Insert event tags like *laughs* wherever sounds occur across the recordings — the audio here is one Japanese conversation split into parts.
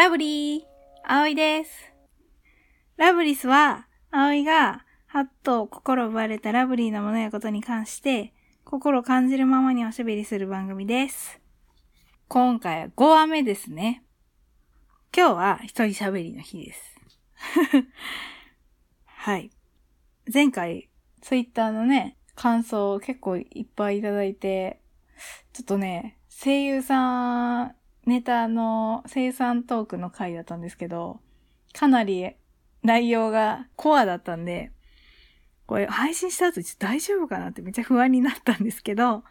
ラブリー、葵です。ラブリスは、葵が、はっと心奪われたラブリーなものやことに関して、心を感じるままにおしゃべりする番組です。今回は5話目ですね。今日は一人喋りの日です。*laughs* はい。前回、ツイッターのね、感想を結構いっぱいいただいて、ちょっとね、声優さん、ネタの声優さんトークの回だったんですけど、かなり内容がコアだったんで、これ配信した後大丈夫かなってめっちゃ不安になったんですけど、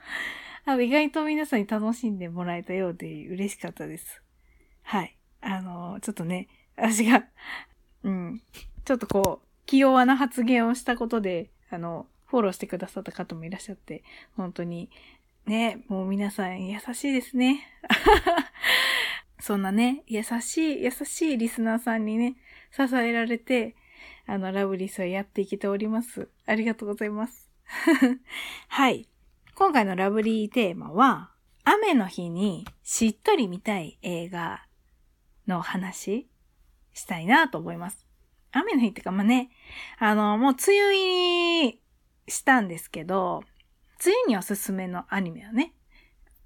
あの意外と皆さんに楽しんでもらえたようで嬉しかったです。はい。あの、ちょっとね、私が、うん、ちょっとこう、器用な発言をしたことで、あの、フォローしてくださった方もいらっしゃって、本当に、ね、もう皆さん優しいですね。*laughs* そんなね、優しい、優しいリスナーさんにね、支えられて、あの、ラブリスはやっていけております。ありがとうございます。*laughs* はい。今回のラブリーテーマは、雨の日にしっとり見たい映画の話したいなと思います。雨の日ってか、まあね、あの、もう梅雨入りしたんですけど、梅雨におすすめのアニメをね、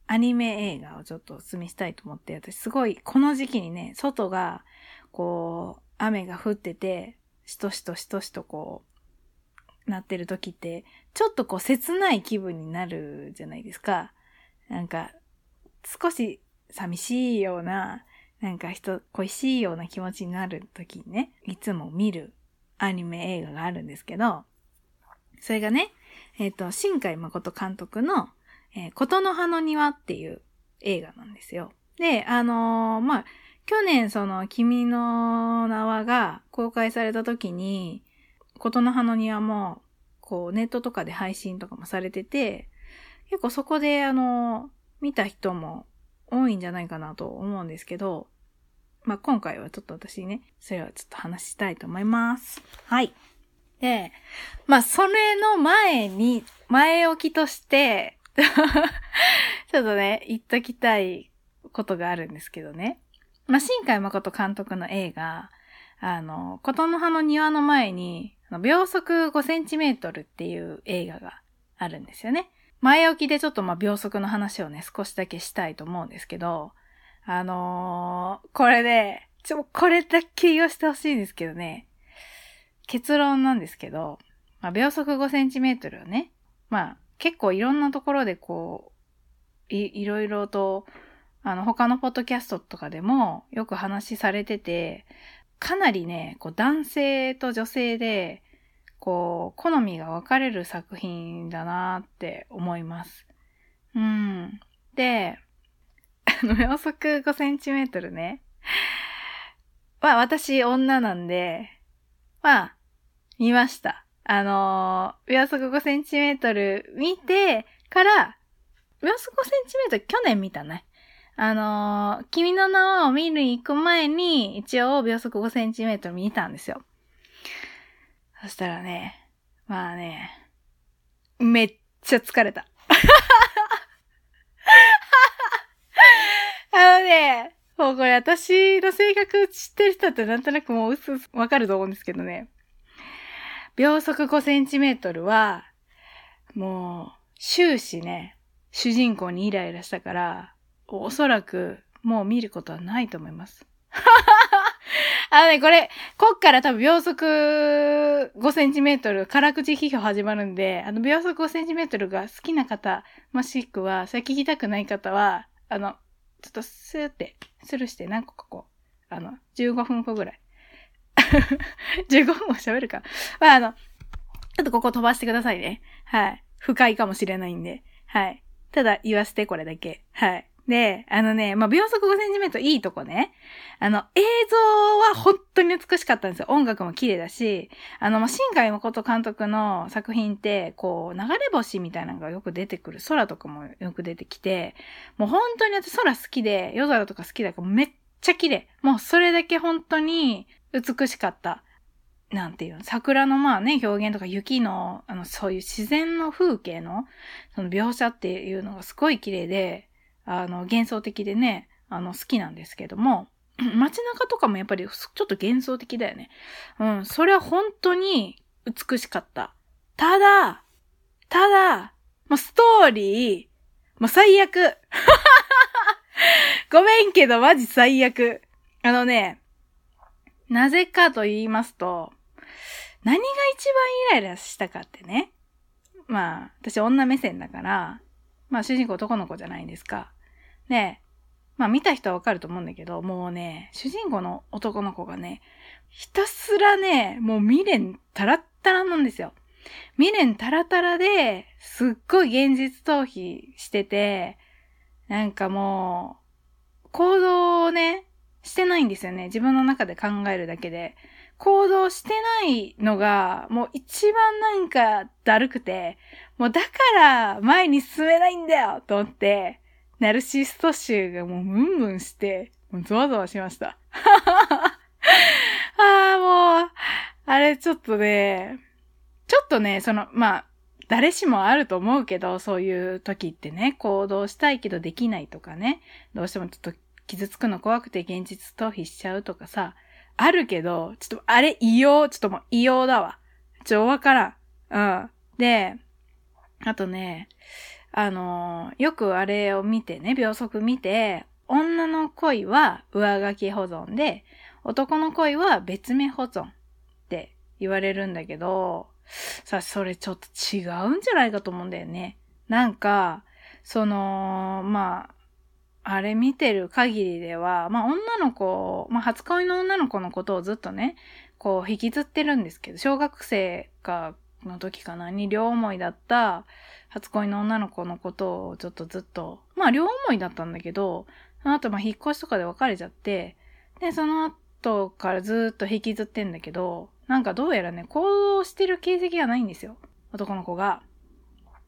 アニメ映画をちょっとお勧めしたいと思って、私すごいこの時期にね、外が、こう、雨が降ってて、しとしとしとしとこう、なってる時って、ちょっとこう切ない気分になるじゃないですか。なんか、少し寂しいような、なんか人恋しいような気持ちになる時にね、いつも見るアニメ映画があるんですけど、それがね、えっ、ー、と、新海誠監督の、えー、ことの葉の庭っていう映画なんですよ。で、あのー、まあ、去年その、君の名はが公開された時に、ことの葉の庭も、こう、ネットとかで配信とかもされてて、結構そこで、あの、見た人も多いんじゃないかなと思うんですけど、まあ、今回はちょっと私ね、それをちょっと話したいと思います。はい。で、まあ、それの前に、前置きとして *laughs* ちょっとね、言っときたいことがあるんですけどね。まあ、新海誠監督の映画、あの、琴の葉の庭の前に、秒速5センチメートルっていう映画があるんですよね。前置きでちょっとま秒速の話をね、少しだけしたいと思うんですけど、あのー、これで、ちょ、これだけ言わせてほしいんですけどね、結論なんですけど、まあ、秒速5センチメートルはね、まあ、結構いろんなところでこう、い、いろいろとあの、他のポッドキャストとかでもよく話されてて、かなりね、こう男性と女性で、こう、好みが分かれる作品だなって思います。うん。で、あの、秒速5センチメートルね。まあ、私女なんで、まあ、見ました。あのー、秒速5センチメートル見てから、秒速5センチメートル去年見たね。あのー、君の名を見る行く前に、一応秒速5センチメートル見たんですよ。そしたらね、まあね、めっちゃ疲れた。*laughs* あのね、もうこれ私の性格知ってる人だってなんとなくもう薄々わかると思うんですけどね。秒速5センチメートルは、もう、終始ね、主人公にイライラしたから、おそらくもう見ることはないと思います。*laughs* あのね、これ、こっから多分秒速5センチメートル、辛口批評始まるんで、あの、秒速5センチメートルが好きな方、もしくは、それ聞きたくない方は、あの、ちょっとスーって、スルして何個かこう、あの、15分後ぐらい。*laughs* 15分も喋るか。まあ、あの、ちょっとここ飛ばしてくださいね。はい。不快かもしれないんで。はい。ただ言わせて、これだけ。はい。で、あのね、まあ、秒速5センチメートルいいとこね。あの、映像は本当に美しかったんですよ。音楽も綺麗だし、あの、まあ、新海誠監督の作品って、こう、流れ星みたいなのがよく出てくる。空とかもよく出てきて、もう本当に私空好きで、夜空とか好きだからめっちゃ綺麗。もうそれだけ本当に美しかった。なんていうの、桜のまあね、表現とか雪の、あの、そういう自然の風景の、その描写っていうのがすごい綺麗で、あの、幻想的でね、あの、好きなんですけども、*clears throat* 街中とかもやっぱりちょっと幻想的だよね。うん、それは本当に美しかった。ただ、ただ、もうストーリー、もう最悪。*laughs* ごめんけど、マジ最悪。あのね、なぜかと言いますと、何が一番イライラしたかってね。まあ、私女目線だから、まあ主人公男の子じゃないですか。で、まあ見た人はわかると思うんだけど、もうね、主人公の男の子がね、ひたすらね、もう未練タラッタラなんですよ。未練タラタラで、すっごい現実逃避してて、なんかもう、行動をね、してないんですよね。自分の中で考えるだけで。行動してないのが、もう一番なんかだるくて、もうだから前に進めないんだよと思って、ナルシスト臭がもうムンムンして、もうゾワゾワしました。*laughs* ああ、もう、あれちょっとね、ちょっとね、その、まあ、誰しもあると思うけど、そういう時ってね、行動したいけどできないとかね、どうしてもちょっと傷つくの怖くて現実逃避しちゃうとかさ、あるけど、ちょっとあれ異様、ちょっともう異様だわ。ちょ、わからん。うん。で、あとね、あの、よくあれを見てね、秒速見て、女の恋は上書き保存で、男の恋は別名保存って言われるんだけど、さ、それちょっと違うんじゃないかと思うんだよね。なんか、その、まあ、あれ見てる限りでは、まあ女の子、まあ初恋の女の子のことをずっとね、こう引きずってるんですけど、小学生かの時かなに両思いだった初恋の女の子のことをちょっとずっと、まあ両思いだったんだけど、その後まあ引っ越しとかで別れちゃって、で、その後からずっと引きずってんだけど、なんかどうやらね、行動してる形跡がないんですよ。男の子が。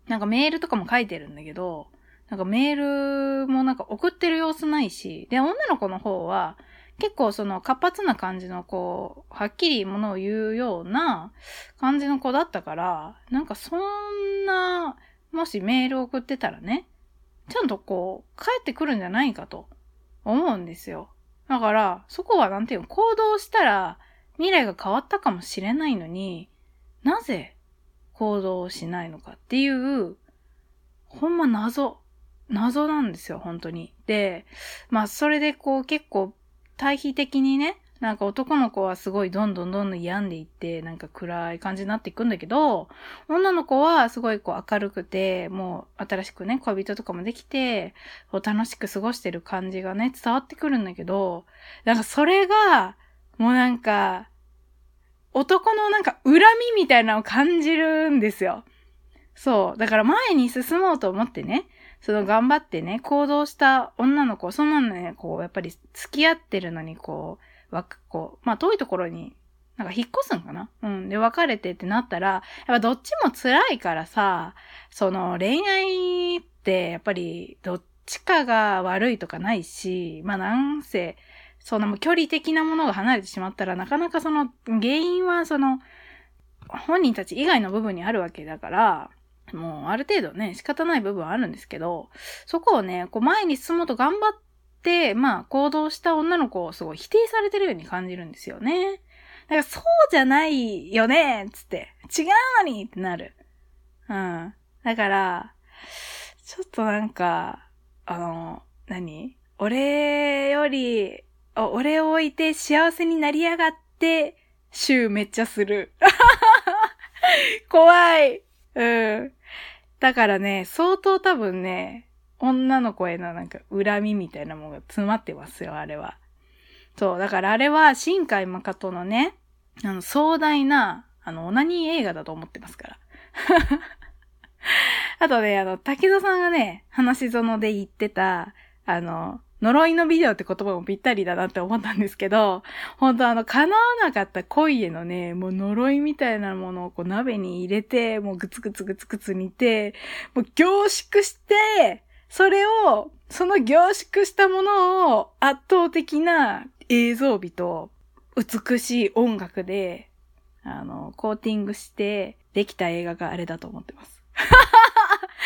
なんかメールとかも書いてるんだけど、なんかメールもなんか送ってる様子ないし、で、女の子の方は、結構その活発な感じのこう、はっきりものを言うような感じの子だったから、なんかそんな、もしメール送ってたらね、ちゃんとこう、帰ってくるんじゃないかと思うんですよ。だから、そこはなんていうの、行動したら未来が変わったかもしれないのに、なぜ行動しないのかっていう、ほんま謎。謎なんですよ、本当に。で、まあ、それでこう結構対比的にね、なんか男の子はすごいどんどんどんどん病んでいって、なんか暗い感じになっていくんだけど、女の子はすごいこう明るくて、もう新しくね、恋人とかもできて、こう楽しく過ごしてる感じがね、伝わってくるんだけど、なんかそれが、もうなんか、男のなんか恨みみたいなのを感じるんですよ。そう。だから前に進もうと思ってね、その頑張ってね、行動した女の子、そのね、こう、やっぱり付き合ってるのに、こう、わくこう、まあ遠いところに、なんか引っ越すんかな？うん。で、別れてってなったら、やっぱどっちも辛いからさ、その恋愛って、やっぱりどっちかが悪いとかないし、まあなんせ、その距離的なものが離れてしまったら、なかなかその原因はその、本人たち以外の部分にあるわけだから、もうある程度ね、仕方ない部分はあるんですけど、そこをね、こう前に進もうと頑張って、まあ行動した女の子をすごい否定されてるように感じるんですよね。だからそうじゃないよねつって、違うのにってなる。うん。だから、ちょっとなんか、あの、何？俺より、俺を置いて幸せになりやがって、シューめっちゃする。*laughs* 怖い。うん。だからね、相当多分ね、女の子へのなんか恨みみたいなものが詰まってますよ、あれは。そう、だからあれは新海誠のね、あの壮大な、あの、オナニー映画だと思ってますから。*laughs* あとね、あの、滝戸さんがね、話園で言ってた、あの、呪いのビデオって言葉もぴったりだなって思ったんですけど、本当あの、叶わなかった恋へのね、もう呪いみたいなものをこう鍋に入れて、もうグツグツグツグツ煮て、もう凝縮して、それを、その凝縮したものを圧倒的な映像美と美しい音楽で、あの、コーティングしてできた映画があれだと思ってます。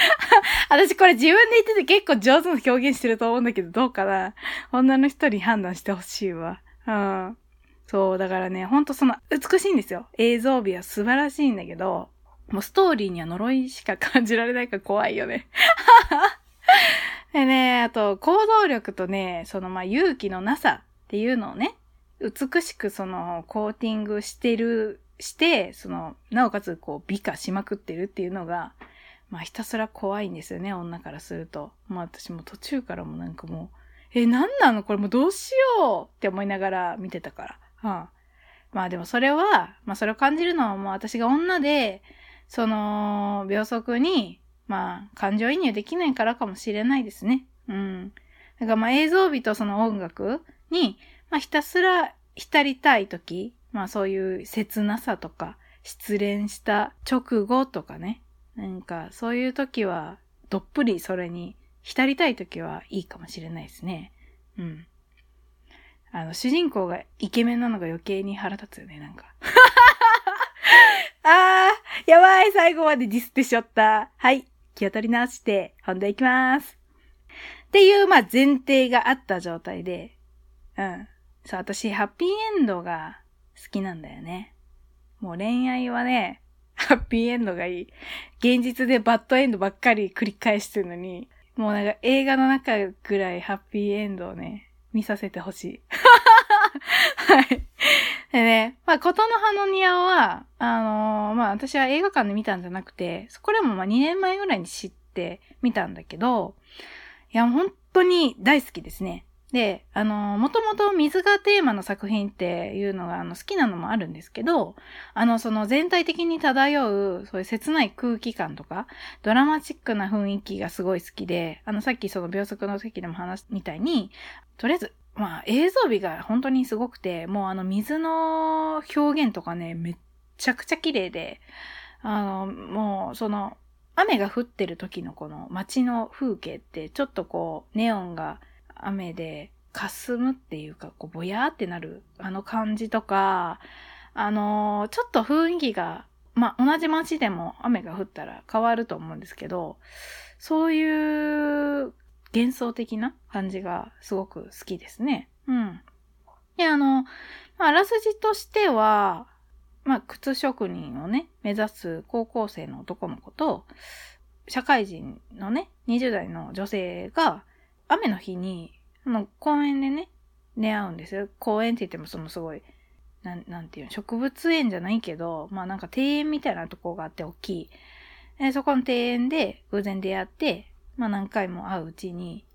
*laughs* 私これ自分で言ってて結構上手な表現してると思うんだけど、どうかな女の人に判断してほしいわ。うん。そう、だからね、ほんとその、美しいんですよ。映像美は素晴らしいんだけど、もうストーリーには呪いしか感じられないから怖いよね。*laughs* でね、あと、行動力とね、そのまあ勇気のなさっていうのをね、美しくそのコーティングしてる、して、その、なおかつこう美化しまくってるっていうのが、まあひたすら怖いんですよね、女からすると。まあ私も途中からもなんかもう、え、なんなの？これもうどうしようって思いながら見てたから。うん。まあでもそれは、まあそれを感じるのはもう私が女で、その、秒速に、まあ感情移入できないからかもしれないですね。うん。だからまあ映像美とその音楽に、まあひたすら浸りたいとき、まあそういう切なさとか、失恋した直後とかね。なんかそういう時は、どっぷりそれに浸りたい時はいいかもしれないですね。うん。あの、主人公がイケメンなのが余計に腹立つよね、なんか。*laughs* あー、やばい、最後までディスってしょった。はい、気を取り直して、本題行きます。っていう、まあ、前提があった状態で、うん。そう、私、ハッピーエンドが好きなんだよね。もう恋愛はね、ハッピーエンドがいい。現実でバッドエンドばっかり繰り返してるのに、もうなんか映画の中ぐらいハッピーエンドをね、見させてほしい。はい。でね、まあ、ことの葉の庭は、あのー、まあ、私は映画館で見たんじゃなくて、そこれもま、2年前ぐらいに知って見たんだけど、いや、本当に大好きですね。で、あの、もともと水がテーマの作品っていうのが、あの、好きなのもあるんですけど、あの、その全体的に漂う、そういう切ない空気感とか、ドラマチックな雰囲気がすごい好きで、あの、さっきその秒速の席でも話したみたいに、とりあえず、まあ、映像美が本当にすごくて、もうあの、水の表現とかね、めっちゃくちゃ綺麗で、あの、もう、その、雨が降ってる時のこの街の風景って、ちょっとこう、ネオンが雨で霞むっていうか、こう、ぼやーってなる、あの感じとか、あのー、ちょっと雰囲気が、まあ、同じ街でも雨が降ったら変わると思うんですけど、そういう幻想的な感じがすごく好きですね。うん。で、あの、まあ、らすじとしては、まあ、靴職人をね、目指す高校生の男の子と、社会人のね、20代の女性が、雨の日に、あの、公園でね、出会うんですよ。公園って言ってもそのすごい、なん、なんていうの、植物園じゃないけど、まあなんか庭園みたいなとこがあって大きい。でそこの庭園で偶然出会って、まあ何回も会ううちに、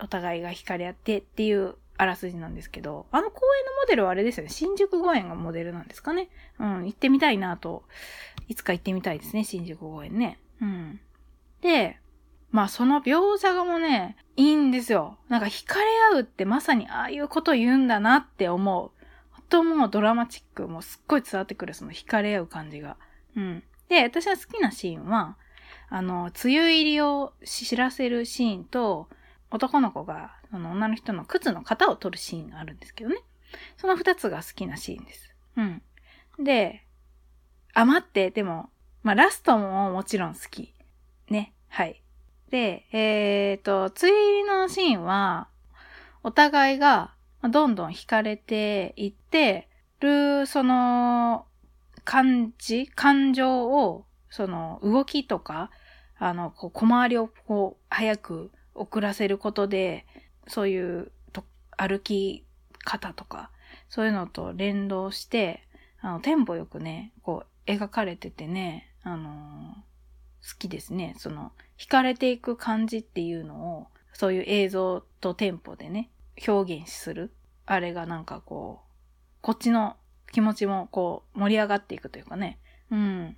お互いが惹かれ合ってっていうあらすじなんですけど、あの公園のモデルはあれですよね。新宿公園がモデルなんですかね。うん、行ってみたいなと。いつか行ってみたいですね、新宿公園ね。うん。で、まあその描写がもね、いいんですよ。なんか惹かれ合うってまさにああいうこと言うんだなって思う。ほともうドラマチック、もうすっごい伝わってくるその惹かれ合う感じが。うん。で、私が好きなシーンは、あの、梅雨入りを知らせるシーンと、男の子が、その女の人の靴の型を取るシーンがあるんですけどね。その二つが好きなシーンです。うん。で、あ、待って、でも、まあ、ラストももちろん好き。ね。はい。で、えっ、ー、と、追入りのシーンは、お互いがどんどん惹かれていってる、その、感じ感情を、その、動きとか、あの、こう、小回りをこう、早く遅らせることで、そういうと、歩き方とか、そういうのと連動して、あの、テンポよくね、こう、描かれててね、あのー好きですね。その、惹かれていく感じっていうのを、そういう映像とテンポでね、表現する。あれがなんかこう、こっちの気持ちもこう、盛り上がっていくというかね。うん。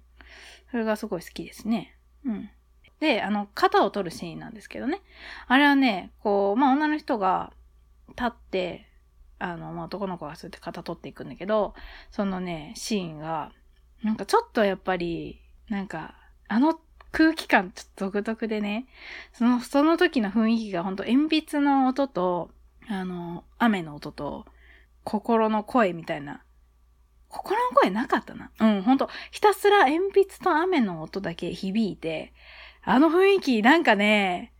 それがすごい好きですね。うん。で、あの、肩を取るシーンなんですけどね。あれはね、こう、まあ女の人が立って、あの、まあ男の子がそうやって肩取っていくんだけど、そのね、シーンが、なんかちょっとやっぱり、なんか、あの空気感ちょっと独特でね、その、その時の雰囲気がほんと鉛筆の音と、あの、雨の音と、心の声みたいな。心の声なかったな。うん、ほんと、ひたすら鉛筆と雨の音だけ響いて、あの雰囲気、なんかね、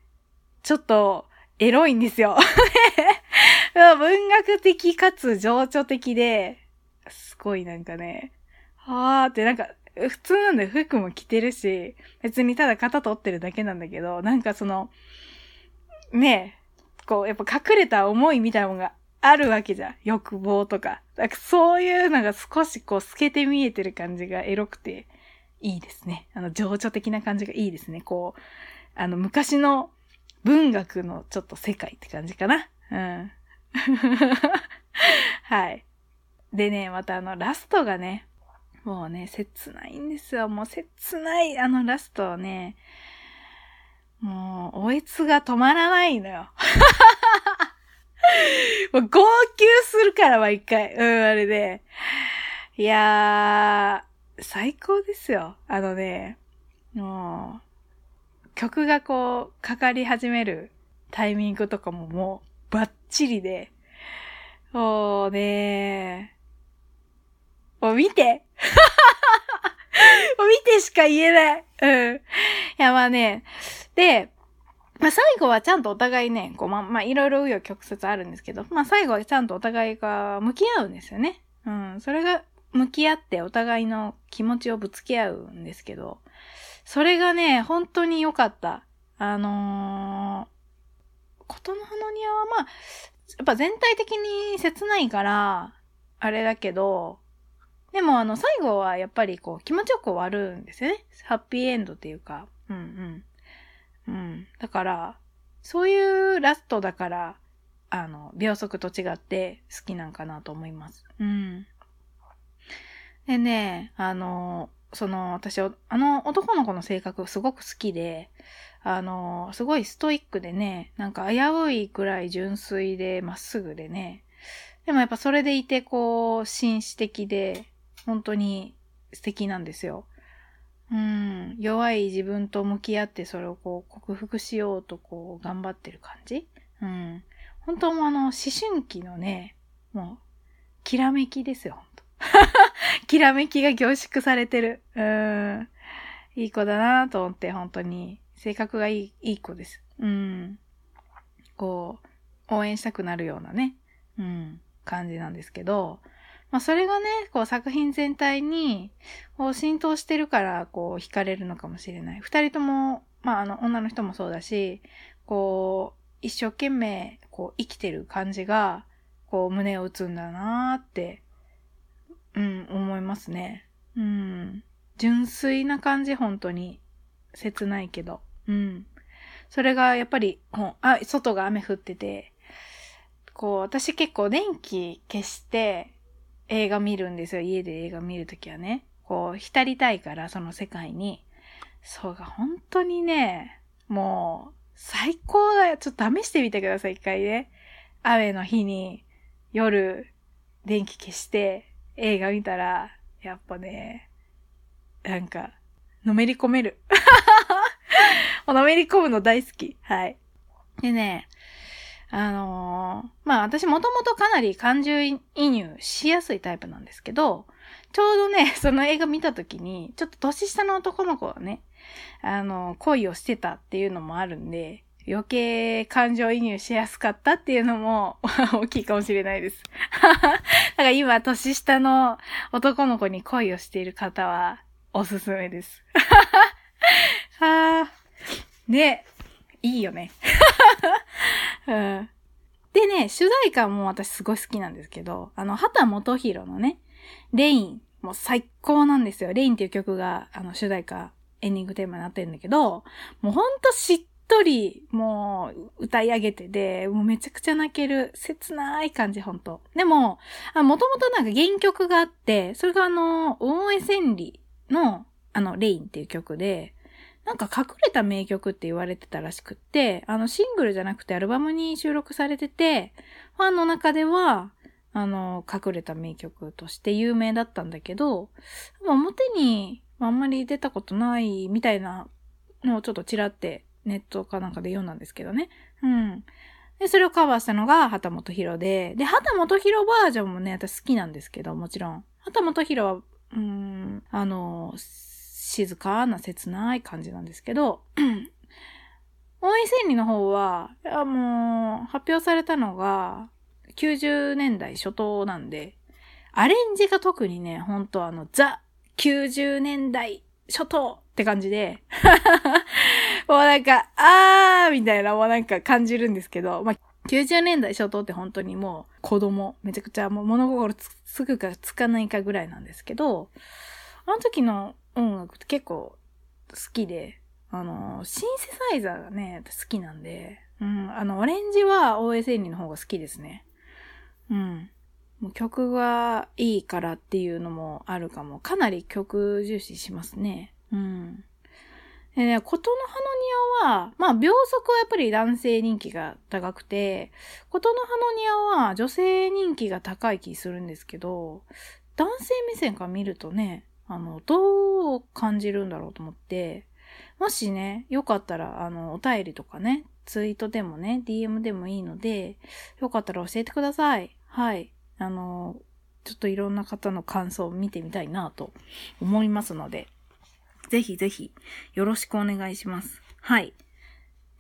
ちょっと、エロいんですよ。*laughs* 文学的かつ情緒的で、すごいなんかね、はーってなんか、普通なんで服も着てるし、別にただ肩取ってるだけなんだけど、なんかその、ねえ、こう、やっぱ隠れた思いみたいなものがあるわけじゃん。欲望とか。なんかそういうのが少しこう透けて見えてる感じがエロくていいですね。あの、情緒的な感じがいいですね。こう、あの、昔の文学のちょっと世界って感じかな。うん。*laughs* はい。でね、またあの、ラストがね、もうね、切ないんですよ。もう切ない、あのラストはね、もう、おえつが止まらないのよ。*laughs* もう号泣するから、毎回。うん、あれで。いやー、最高ですよ。あのね、もう、曲がこう、かかり始めるタイミングとかももう、バッチリで、もうねもう見て *laughs* 見てしか言えない。うん。いや、まあね。で、まあ最後はちゃんとお互いね、こう、ま、まあいろいろ紆余曲折あるんですけど、まあ最後はちゃんとお互いが向き合うんですよね。うん。それが向き合ってお互いの気持ちをぶつけ合うんですけど、それがね、本当に良かった。あのー、ことの葉の庭はまあ、やっぱ全体的に切ないから、あれだけど、でもあの最後はやっぱりこう気持ちよく終わるんですよね。ハッピーエンドっていうか。うんうん。うん。だから、そういうラストだから、あの、秒速と違って好きなんかなと思います。うん。でね、あの、その、私、あの男の子の性格すごく好きで、あの、すごいストイックでね、なんか危ういくらい純粋でまっすぐでね、でもやっぱそれでいてこう、紳士的で、本当に素敵なんですよ。うん、弱い自分と向き合ってそれをこう克服しようとこう頑張ってる感じうん。本当もあの、思春期のね、もう、きらめきですよ、本当 *laughs* きらめきが凝縮されてる。うん。いい子だなと思って、本当に。性格がいい、いい子です。うん。こう、応援したくなるようなね、うん、感じなんですけど、まあそれがね、こう作品全体にこう浸透してるからこう惹かれるのかもしれない。二人とも、まああの女の人もそうだし、こう一生懸命こう生きてる感じがこう胸を打つんだなーって、うん、思いますね。うん。純粋な感じ、本当に。切ないけど。うん。それがやっぱり、あ、外が雨降ってて、こう、私結構電気消して、映画見るんですよ。家で映画見るときはね。こう、浸りたいから、その世界に。そうが、本当にね、もう、最高だよ。ちょっと試してみてください、一回ね。雨の日に、夜、電気消して、映画見たら、やっぱね、なんか、のめり込める。*laughs* のめり込むの大好き。はい。でね、あのー、まあ私もともとかなり感情移入しやすいタイプなんですけど、ちょうどね、*laughs* その映画見た時に、ちょっと年下の男の子がね、あの、恋をしてたっていうのもあるんで、余計感情移入しやすかったっていうのも *laughs* 大きいかもしれないです。*laughs* だから今、年下の男の子に恋をしている方は、おすすめです。はあ、ね、いいよね。うん。でね、主題歌も私すごい好きなんですけど、あの、畑元博のね、レイン、もう最高なんですよ。レインっていう曲が、あの、主題歌、エンディングテーマになってるんだけど、もうほんとしっとり、もう、歌い上げてで、もうめちゃくちゃ泣ける、切ない感じ、ほんと。でも、もともとなんか原曲があって、それがあの、大江千里の、あの、レインっていう曲で、なんか隠れた名曲って言われてたらしくって、あのシングルじゃなくてアルバムに収録されてて、ファンの中では、あの、隠れた名曲として有名だったんだけど、表にあんまり出たことないみたいなのをちょっとちらってネットかなんかで読んだんですけどね。うん。で、それをカバーしたのが畑本博で、で、畑本博バージョンもね、私好きなんですけど、もちろん。畑本博は、うん、あの、静かな切ない感じなんですけど、応援千里の方は、いやもう、発表されたのが、90年代初頭なんで、アレンジが特にね、ほんとあの、ザ90年代初頭って感じで、*laughs* もうなんか、あーみたいなもうなんか感じるんですけど、まあ、90年代初頭って本当にもう子供、めちゃくちゃもう物心つくかつかないかぐらいなんですけど、あの時の音楽って結構好きで、あの、シンセサイザーがね、好きなんで、うん、あの、オレンジは OSN の方が好きですね。うん。もう曲がいいからっていうのもあるかも。かなり曲重視しますね。うん。でね、ことの葉の庭は、まあ、秒速はやっぱり男性人気が高くて、ことの葉の庭は女性人気が高い気するんですけど、男性目線から見るとね、あの、どう感じるんだろうと思って、もしね、よかったら、あの、お便りとかね、ツイートでもね、DM でもいいので、よかったら教えてください。はい。あの、ちょっといろんな方の感想を見てみたいなと思いますので、ぜひぜひよろしくお願いします。はい。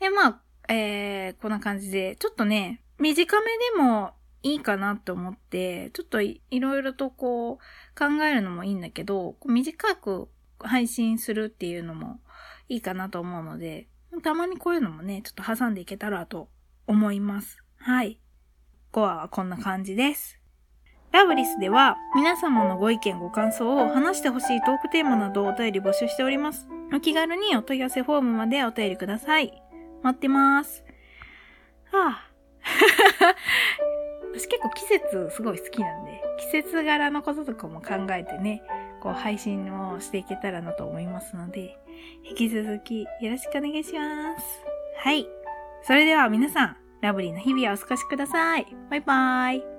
で、まあ、えー、こんな感じで、ちょっとね、短めでもいいかなと思って、ちょっといろいろとこう考えるのもいいんだけど、短く配信するっていうのもいいかなと思うので、たまにこういうのもね、ちょっと挟んでいけたらと思います。はい。5話はこんな感じです。ラブリスでは皆様のご意見ご感想を話してほしいトークテーマなどお便り募集しております。お気軽にお問い合わせフォームまでお便りください。待ってます。はぁ、あ。私結構季節すごい好きなんで、季節柄のこととかも考えてね、こう配信をしていけたらなと思いますので、引き続きよろしくお願いします。はい。それでは皆さん、ラブリーな日々をお過ごしください。バイバーイ。